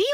be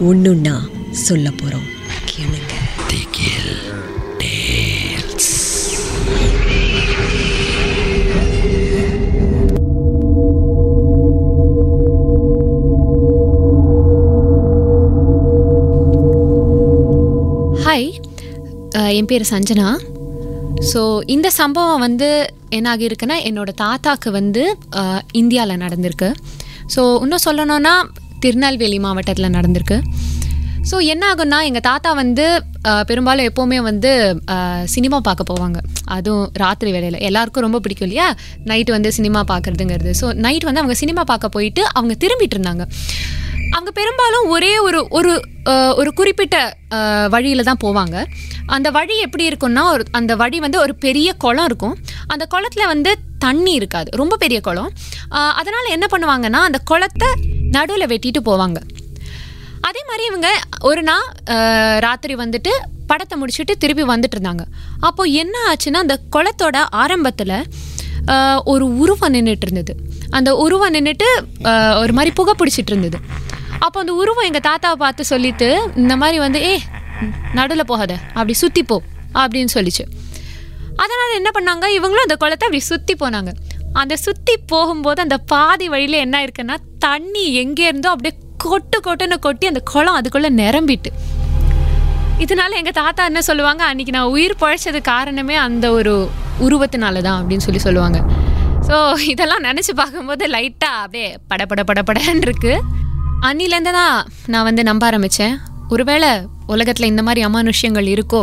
ஒண்ணுன்னா சொல்ல போறோம். கேளுங்க. ஹாய் அஹ், என் பேர் சஞ்சனா. ஸோ இந்த சம்பவம் வந்து என்ன ஆகியிருக்குன்னா என்னோட தாத்தாக்கு வந்து இந்தியாவில் நடந்திருக்கு. ஸோ இன்னும் சொல்லணும்னா திருநெல்வேலி மாவட்டத்தில் நடந்திருக்கு. ஸோ என்ன ஆகும்னா எங்கள் தாத்தா வந்து பெரும்பாலும் எப்போவுமே வந்து சினிமா பார்க்க போவாங்க. அதுவும் ராத்திரி வேலையில் எல்லாருக்கும் ரொம்ப பிடிக்கும் இல்லையா? நைட் வந்து சினிமா பார்க்குறதுங்கிறது. ஸோ நைட் வந்து அவங்க சினிமா பார்க்க போயிட்டு அவங்க திரும்பிட்டு இருந்தாங்க. அவங்க பெரும்பாலும் ஒரே ஒரு ஒரு ஒரு குறிப்பிட்ட வழியில் தான் போவாங்க. அந்த வழி எப்படி இருக்கும்னா ஒரு அந்த வழி வந்து ஒரு பெரிய குளம் இருக்கும். அந்த குளத்தில் வந்து தண்ணி இருக்காது. ரொம்ப பெரிய குளம். அதனால் என்ன பண்ணுவாங்கன்னா அந்த குளத்தை நடுவில் வெட்டிட்டு போவாங்க. அதே மாதிரி இவங்க ஒரு நாள் ராத்திரி வந்துட்டு படத்தை முடிச்சுட்டு திருப்பி வந்துட்டு இருந்தாங்க. அப்போது என்ன ஆச்சுன்னா அந்த குளத்தோட ஆரம்பத்தில் ஒரு உருவம் நின்றுட்டு இருந்தது. அந்த உருவம் நின்றுட்டு ஒரு மாதிரி புகை பிடிச்சிட்டு இருந்தது. அப்போ அந்த உருவம் எங்கள் தாத்தாவை பார்த்து சொல்லிட்டு இந்த மாதிரி வந்து ஏ நடுவில் போகாத. அப்படி சுற்றி போ. அப்படின்னு சொல்லிச்சு. அதனால் என்ன பண்ணாங்க? இவங்களும் அந்த குளத்தை அப்படி சுற்றி போனாங்க. அந்த சுற்றி போகும்போது அந்த பாதி வழியில் என்ன இருக்குன்னா தண்ணி எங்கே இருந்தோ அப்படியே கொட்டு கொட்டுன்னு கொட்டி அந்த குளம் அதுக்குள்ளே நிரம்பிட்டு. இதனால எங்கள் தாத்தா என்ன சொல்லுவாங்க? அன்றைக்கி நான் உயிர் பழைச்சது காரணமே அந்த ஒரு உருவத்தினால தான் அப்படின்னு சொல்லி சொல்லுவாங்க. ஸோ இதெல்லாம் நினச்சி பார்க்கும்போது லைட்டாக அப்படியே படப்பட படப்படன்னு இருக்குது அன்னிலேருந்து தான் நான் வந்து நம்ப ஆரம்பித்தேன் ஒருவேளை உலகத்தில் இந்த மாதிரி அமானுஷ்யங்கள் இருக்கோ?